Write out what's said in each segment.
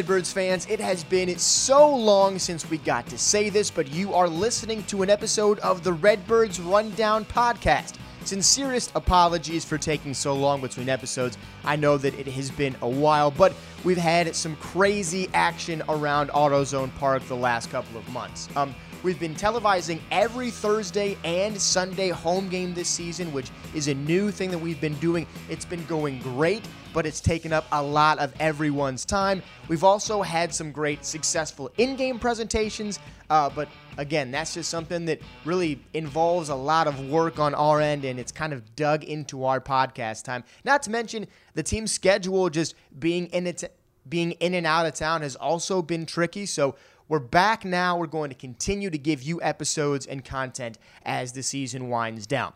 Redbirds fans. It has been so long since we got to say this, but you are listening to an episode of the Redbirds Rundown podcast. Sincerest apologies for taking so long between episodes. I know that it has been a while, but we've had some crazy action around AutoZone Park the last couple of months. Um, We've been televising every Thursday and Sunday home game this season, which is a new thing that we've been doing. It's been going great, but it's taken up a lot of everyone's time. We've also had some great, successful in game presentations, uh, but again, that's just something that really involves a lot of work on our end, and it's kind of dug into our podcast time. Not to mention the team's schedule just being in it. Being in and out of town has also been tricky, so we're back now. We're going to continue to give you episodes and content as the season winds down.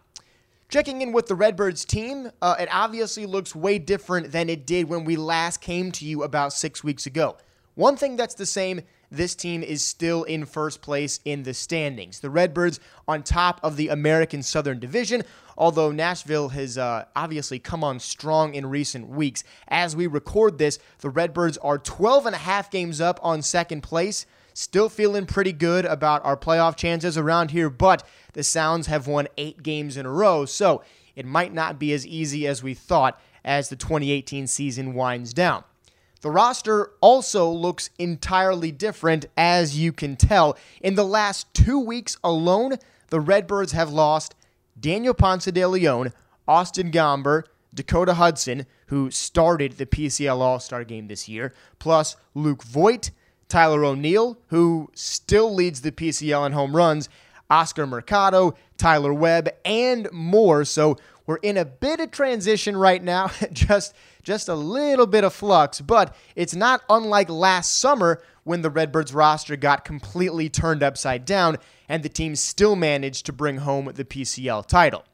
Checking in with the Redbirds team, uh, it obviously looks way different than it did when we last came to you about six weeks ago. One thing that's the same this team is still in first place in the standings. The Redbirds on top of the American Southern Division, although Nashville has uh, obviously come on strong in recent weeks. As we record this, the Redbirds are 12 and a half games up on second place. Still feeling pretty good about our playoff chances around here, but the Sounds have won eight games in a row, so it might not be as easy as we thought as the 2018 season winds down. The roster also looks entirely different, as you can tell. In the last two weeks alone, the Redbirds have lost Daniel Ponce de Leon, Austin Gomber, Dakota Hudson, who started the PCL All Star game this year, plus Luke Voit, Tyler O'Neill, who still leads the PCL in home runs, Oscar Mercado, Tyler Webb, and more. So we're in a bit of transition right now, just just a little bit of flux, but it's not unlike last summer when the Redbirds roster got completely turned upside down and the team still managed to bring home the PCL title.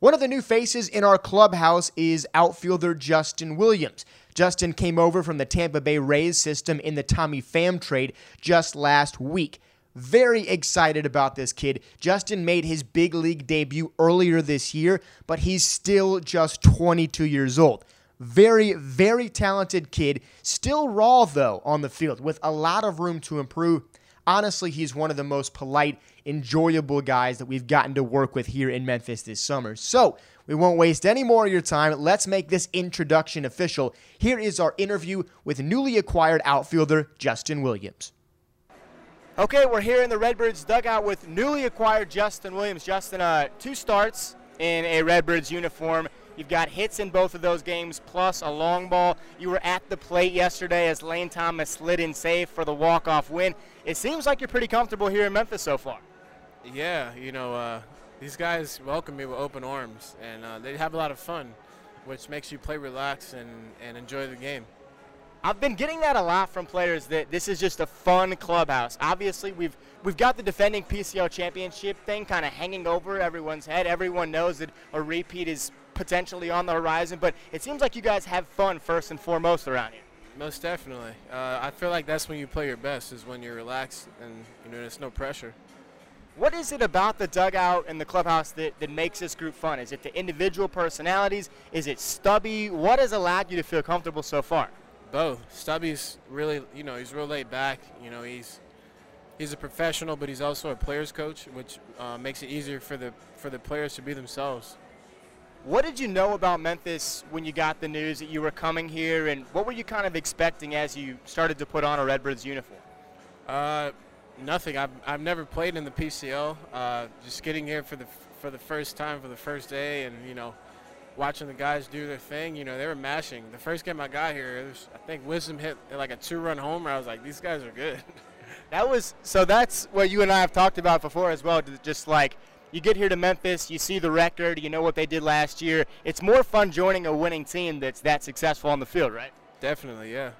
One of the new faces in our clubhouse is outfielder Justin Williams. Justin came over from the Tampa Bay Rays system in the Tommy Pham trade just last week. Very excited about this kid. Justin made his big league debut earlier this year, but he's still just 22 years old. Very, very talented kid. Still raw, though, on the field with a lot of room to improve. Honestly, he's one of the most polite, enjoyable guys that we've gotten to work with here in Memphis this summer. So, we won't waste any more of your time. Let's make this introduction official. Here is our interview with newly acquired outfielder Justin Williams. Okay, we're here in the Redbirds dugout with newly acquired Justin Williams. Justin, uh, two starts in a Redbirds uniform. You've got hits in both of those games, plus a long ball. You were at the plate yesterday as Lane Thomas slid in safe for the walk-off win. It seems like you're pretty comfortable here in Memphis so far. Yeah, you know, uh, these guys welcome me with open arms, and uh, they have a lot of fun, which makes you play relaxed and, and enjoy the game. I've been getting that a lot from players that this is just a fun clubhouse. Obviously, we've we've got the defending PCL championship thing kind of hanging over everyone's head. Everyone knows that a repeat is potentially on the horizon, but it seems like you guys have fun first and foremost around here. Most definitely. Uh, I feel like that's when you play your best, is when you're relaxed and you know there's no pressure. What is it about the dugout and the clubhouse that, that makes this group fun? Is it the individual personalities? Is it Stubby? What has allowed you to feel comfortable so far? Both. Stubby's really, you know, he's real laid back. You know, he's he's a professional, but he's also a players coach, which uh, makes it easier for the for the players to be themselves. What did you know about Memphis when you got the news that you were coming here, and what were you kind of expecting as you started to put on a Redbirds uniform? Uh, nothing. I've, I've never played in the PCL. Uh, just getting here for the for the first time for the first day, and you know, watching the guys do their thing. You know, they were mashing. The first game I got here, was, I think Wisdom hit like a two-run homer. I was like, these guys are good. that was so. That's what you and I have talked about before as well. Just like you get here to Memphis, you see the record, you know what they did last year. It's more fun joining a winning team that's that successful on the field, right? Definitely, yeah.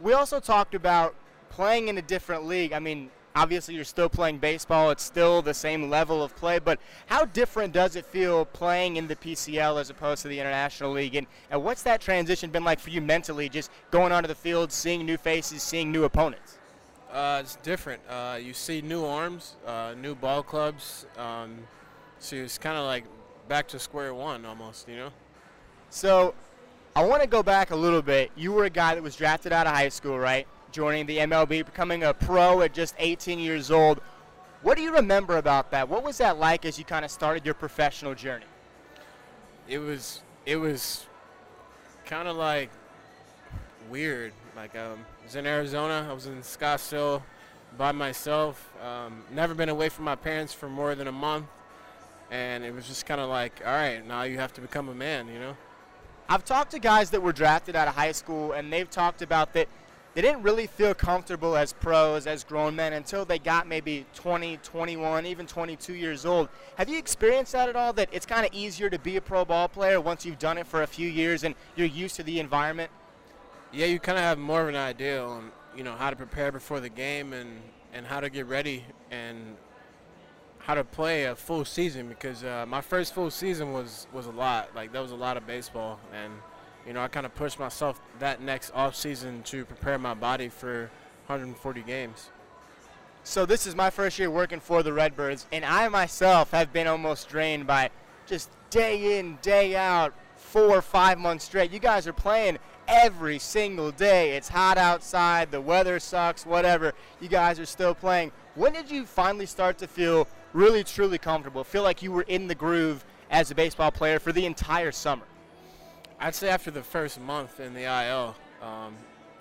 We also talked about playing in a different league. I mean, obviously you're still playing baseball. It's still the same level of play, but how different does it feel playing in the PCL as opposed to the International League? And, and what's that transition been like for you mentally, just going onto the field, seeing new faces, seeing new opponents? Uh, it's different. Uh, you see new arms, uh, new ball clubs. Um, so it's kind of like back to square one almost, you know? So I want to go back a little bit. You were a guy that was drafted out of high school, right? Joining the MLB, becoming a pro at just 18 years old. What do you remember about that? What was that like as you kind of started your professional journey? It was it was kind of like weird. Like um, was in Arizona. I was in Scottsdale by myself. Um, never been away from my parents for more than a month, and it was just kind of like, all right, now you have to become a man, you know. I've talked to guys that were drafted out of high school, and they've talked about that they didn't really feel comfortable as pros, as grown men, until they got maybe 20, 21, even 22 years old. Have you experienced that at all? That it's kind of easier to be a pro ball player once you've done it for a few years and you're used to the environment? Yeah, you kind of have more of an idea on you know how to prepare before the game and and how to get ready and how to play a full season because uh, my first full season was was a lot. Like that was a lot of baseball and you know, I kind of pushed myself that next off season to prepare my body for 140 games. So this is my first year working for the Redbirds, and I myself have been almost drained by just day in, day out, four or five months straight. You guys are playing every single day. It's hot outside, the weather sucks, whatever. You guys are still playing. When did you finally start to feel really, truly comfortable? Feel like you were in the groove as a baseball player for the entire summer? I'd say after the first month in the IL, um,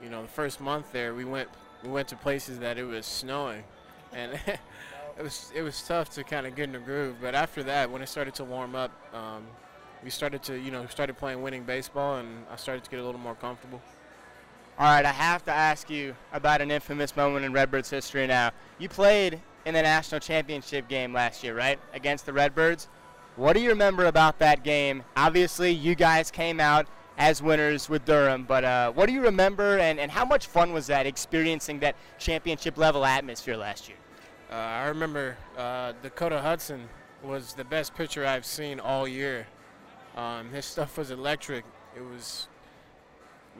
you know, the first month there, we went we went to places that it was snowing, and it was it was tough to kind of get in the groove. But after that, when it started to warm up, um, we started to you know started playing winning baseball, and I started to get a little more comfortable. All right, I have to ask you about an infamous moment in Redbirds history. Now, you played in the national championship game last year, right, against the Redbirds. What do you remember about that game? Obviously, you guys came out as winners with Durham, but uh, what do you remember and, and how much fun was that experiencing that championship level atmosphere last year? Uh, I remember uh, Dakota Hudson was the best pitcher I've seen all year. Um, his stuff was electric. It was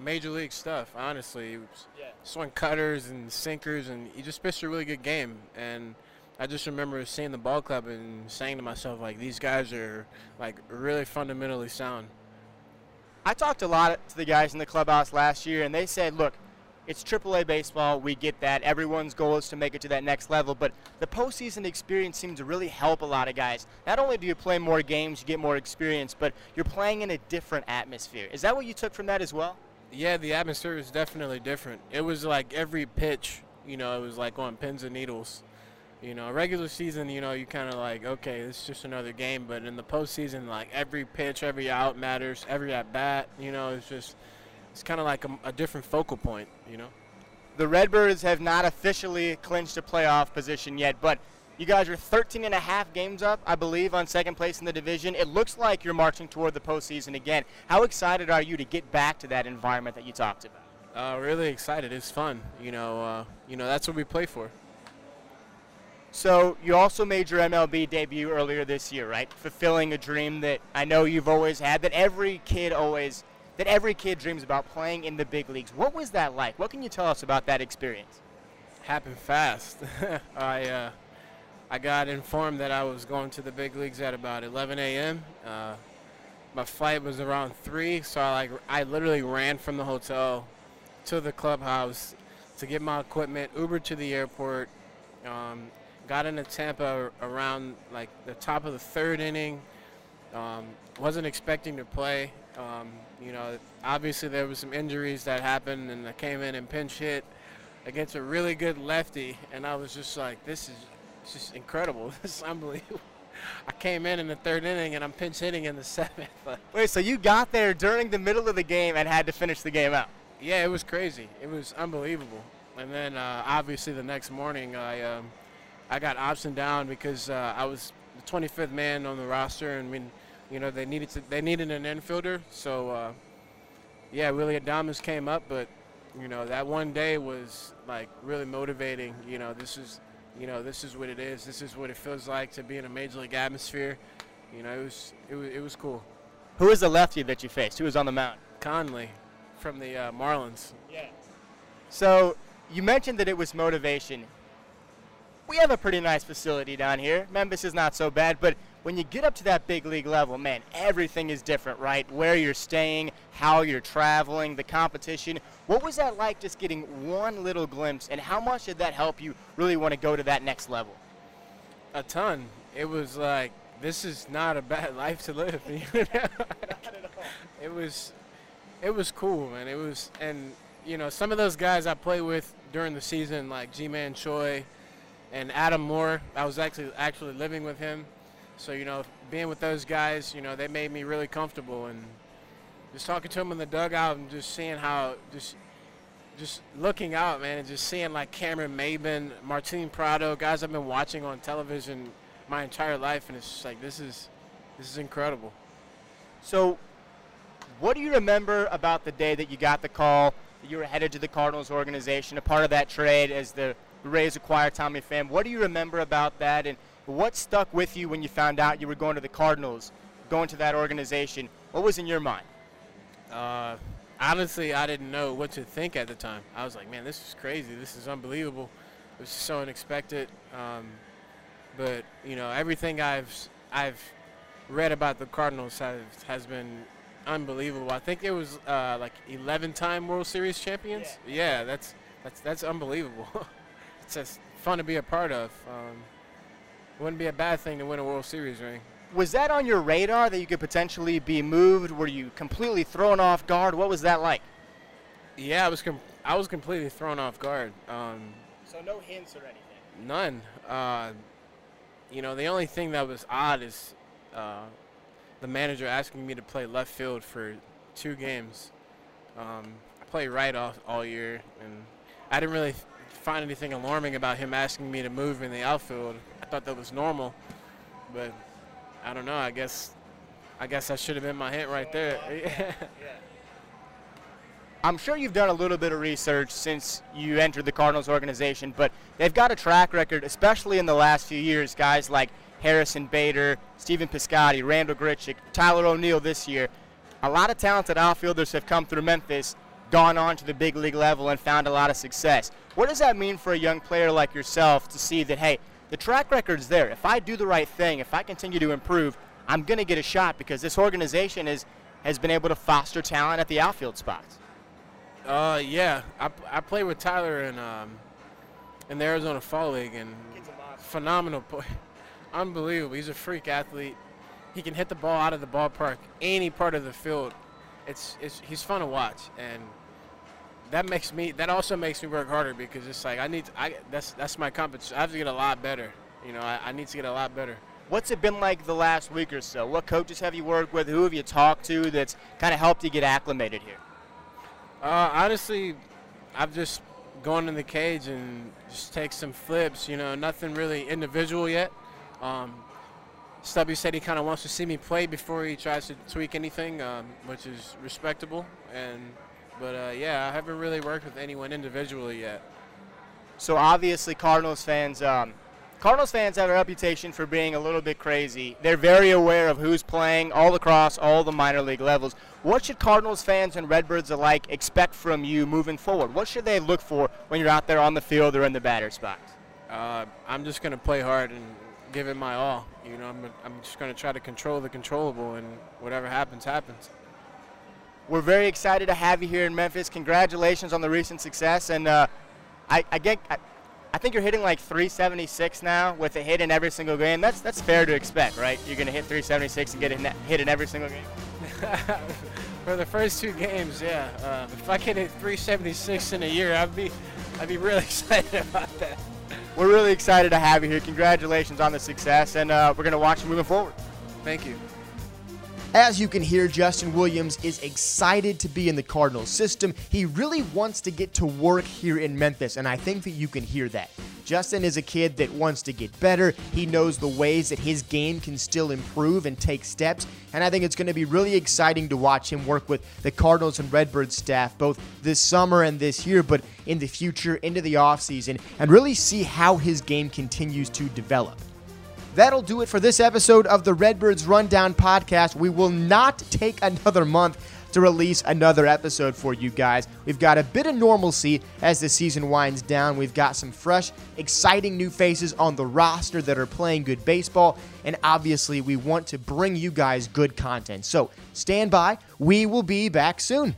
major league stuff, honestly. It was yeah. swing cutters and sinkers, and he just pitched a really good game. And I just remember seeing the ball club and saying to myself, like, these guys are like really fundamentally sound. I talked a lot to the guys in the clubhouse last year, and they said, look, it's AAA baseball. We get that. Everyone's goal is to make it to that next level, but the postseason experience seems to really help a lot of guys. Not only do you play more games, you get more experience, but you're playing in a different atmosphere. Is that what you took from that as well? Yeah, the atmosphere is definitely different. It was like every pitch, you know, it was like on pins and needles. You know, regular season, you know, you kind of like, okay, it's just another game. But in the postseason, like every pitch, every out matters, every at bat. You know, it's just, it's kind of like a, a different focal point. You know. The Redbirds have not officially clinched a playoff position yet, but you guys are 13 and a half games up, I believe, on second place in the division. It looks like you're marching toward the postseason again. How excited are you to get back to that environment that you talked about? Uh, really excited. It's fun. You know, uh, you know that's what we play for. So you also made your MLB debut earlier this year, right? Fulfilling a dream that I know you've always had, that every kid always, that every kid dreams about playing in the big leagues. What was that like? What can you tell us about that experience? Happened fast. I uh, I got informed that I was going to the big leagues at about 11 a.m. Uh, my flight was around three, so I like I literally ran from the hotel to the clubhouse to get my equipment, Uber to the airport. Um, got into Tampa around like the top of the third inning. Um, wasn't expecting to play. Um, you know, obviously there was some injuries that happened, and I came in and pinch hit against a really good lefty, and I was just like, this is just incredible. This is unbelievable. I came in in the third inning, and I'm pinch hitting in the seventh. Wait, so you got there during the middle of the game and had to finish the game out? Yeah, it was crazy. It was unbelievable. And then uh, obviously the next morning, I. Um, I got optioned down because uh, I was the 25th man on the roster, and mean, you know, they needed to, they needed an infielder. So, uh, yeah, Willy Adames came up, but you know, that one day was like really motivating. You know, this is, you know, this is what it is. This is what it feels like to be in a major league atmosphere. You know, it was it was, it was cool. Who was the lefty that you faced? Who was on the mound? Conley, from the uh, Marlins. Yeah. So you mentioned that it was motivation we have a pretty nice facility down here. Memphis is not so bad, but when you get up to that big league level, man, everything is different, right? Where you're staying, how you're traveling, the competition. What was that like just getting one little glimpse, and how much did that help you really want to go to that next level? A ton. It was like this is not a bad life to live. it was, it was cool, man. It was, and you know, some of those guys I played with during the season, like Ji-Man Choi and Adam Moore. I was actually actually living with him, so you know, being with those guys, you know, they made me really comfortable and just talking to them in the dugout and just seeing how just just looking out, man, and just seeing like Cameron Maybin, Martin Prado, guys I've been watching on television my entire life, and it's just like this is this is incredible. So, what do you remember about the day that you got the call you were headed to the Cardinals organization, a part of that trade as the Rays acquired Tommy Pham? What do you remember about that, and what stuck with you when you found out you were going to the Cardinals, going to that organization? What was in your mind? Uh, honestly, I didn't know what to think at the time. I was like, man, this is crazy. This is unbelievable. It was so unexpected. Um, but you know, everything I've I've read about the Cardinals has has been unbelievable. I think it was uh, like 11-time World Series champions. Yeah, yeah that's that's that's unbelievable. it's just fun to be a part of. Um, wouldn't be a bad thing to win a World Series ring. Was that on your radar that you could potentially be moved? Were you completely thrown off guard? What was that like? Yeah, I was com- I was completely thrown off guard. Um, so no hints or anything. None. Uh, you know, the only thing that was odd is uh, the manager asking me to play left field for two games. Um, I played right off all year, and I didn't really find anything alarming about him asking me to move in the outfield. I thought that was normal, but I don't know. I guess I guess that should have been my hint right there. I'm sure you've done a little bit of research since you entered the Cardinals organization, but they've got a track record, especially in the last few years, guys like Harrison Bader, Stephen Piscotty, Randall Grichuk, Tyler O'Neill this year. A lot of talented outfielders have come through Memphis, gone on to the big league level, and found a lot of success. What does that mean for a young player like yourself to see that, hey, the track record's there. If I do the right thing, if I continue to improve, I'm going to get a shot because this organization is, has been able to foster talent at the outfield spots. Uh, yeah, I, I played with Tyler in um, in the Arizona Fall League, and phenomenal boy, unbelievable. He's a freak athlete. He can hit the ball out of the ballpark, any part of the field. It's it's he's fun to watch, and that makes me that also makes me work harder because it's like I need to, I that's that's my competition. I have to get a lot better. You know, I, I need to get a lot better. What's it been like the last week or so? What coaches have you worked with? Who have you talked to that's kind of helped you get acclimated here? Uh, honestly, I've just gone in the cage and just take some flips. You know, nothing really individual yet. Um, Stubby said he kind of wants to see me play before he tries to tweak anything, um, which is respectable. And but uh, yeah, I haven't really worked with anyone individually yet. So obviously, Cardinals fans. Um, Cardinals fans have a reputation for being a little bit crazy. They're very aware of who's playing all across all the minor league levels. What should Cardinals fans and Redbirds alike expect from you moving forward? What should they look for when you're out there on the field or in the batter's box? Uh, I'm just going to play hard and give it my all. You know, I'm, I'm just going to try to control the controllable, and whatever happens, happens. We're very excited to have you here in Memphis. Congratulations on the recent success, and uh, I, I get. I, I think you're hitting like 376 now with a hit in every single game. That's that's fair to expect, right? You're going to hit 376 and get a hit in every single game. For the first two games, yeah. Uh, if I can hit 376 in a year, I'd be, I'd be really excited about that. We're really excited to have you here. Congratulations on the success, and uh, we're going to watch you moving forward. Thank you. As you can hear, Justin Williams is excited to be in the Cardinals system. He really wants to get to work here in Memphis, and I think that you can hear that. Justin is a kid that wants to get better. He knows the ways that his game can still improve and take steps. And I think it's going to be really exciting to watch him work with the Cardinals and Redbirds staff both this summer and this year, but in the future, into the offseason, and really see how his game continues to develop. That'll do it for this episode of the Redbirds Rundown podcast. We will not take another month to release another episode for you guys. We've got a bit of normalcy as the season winds down. We've got some fresh, exciting new faces on the roster that are playing good baseball, and obviously, we want to bring you guys good content. So stand by. We will be back soon.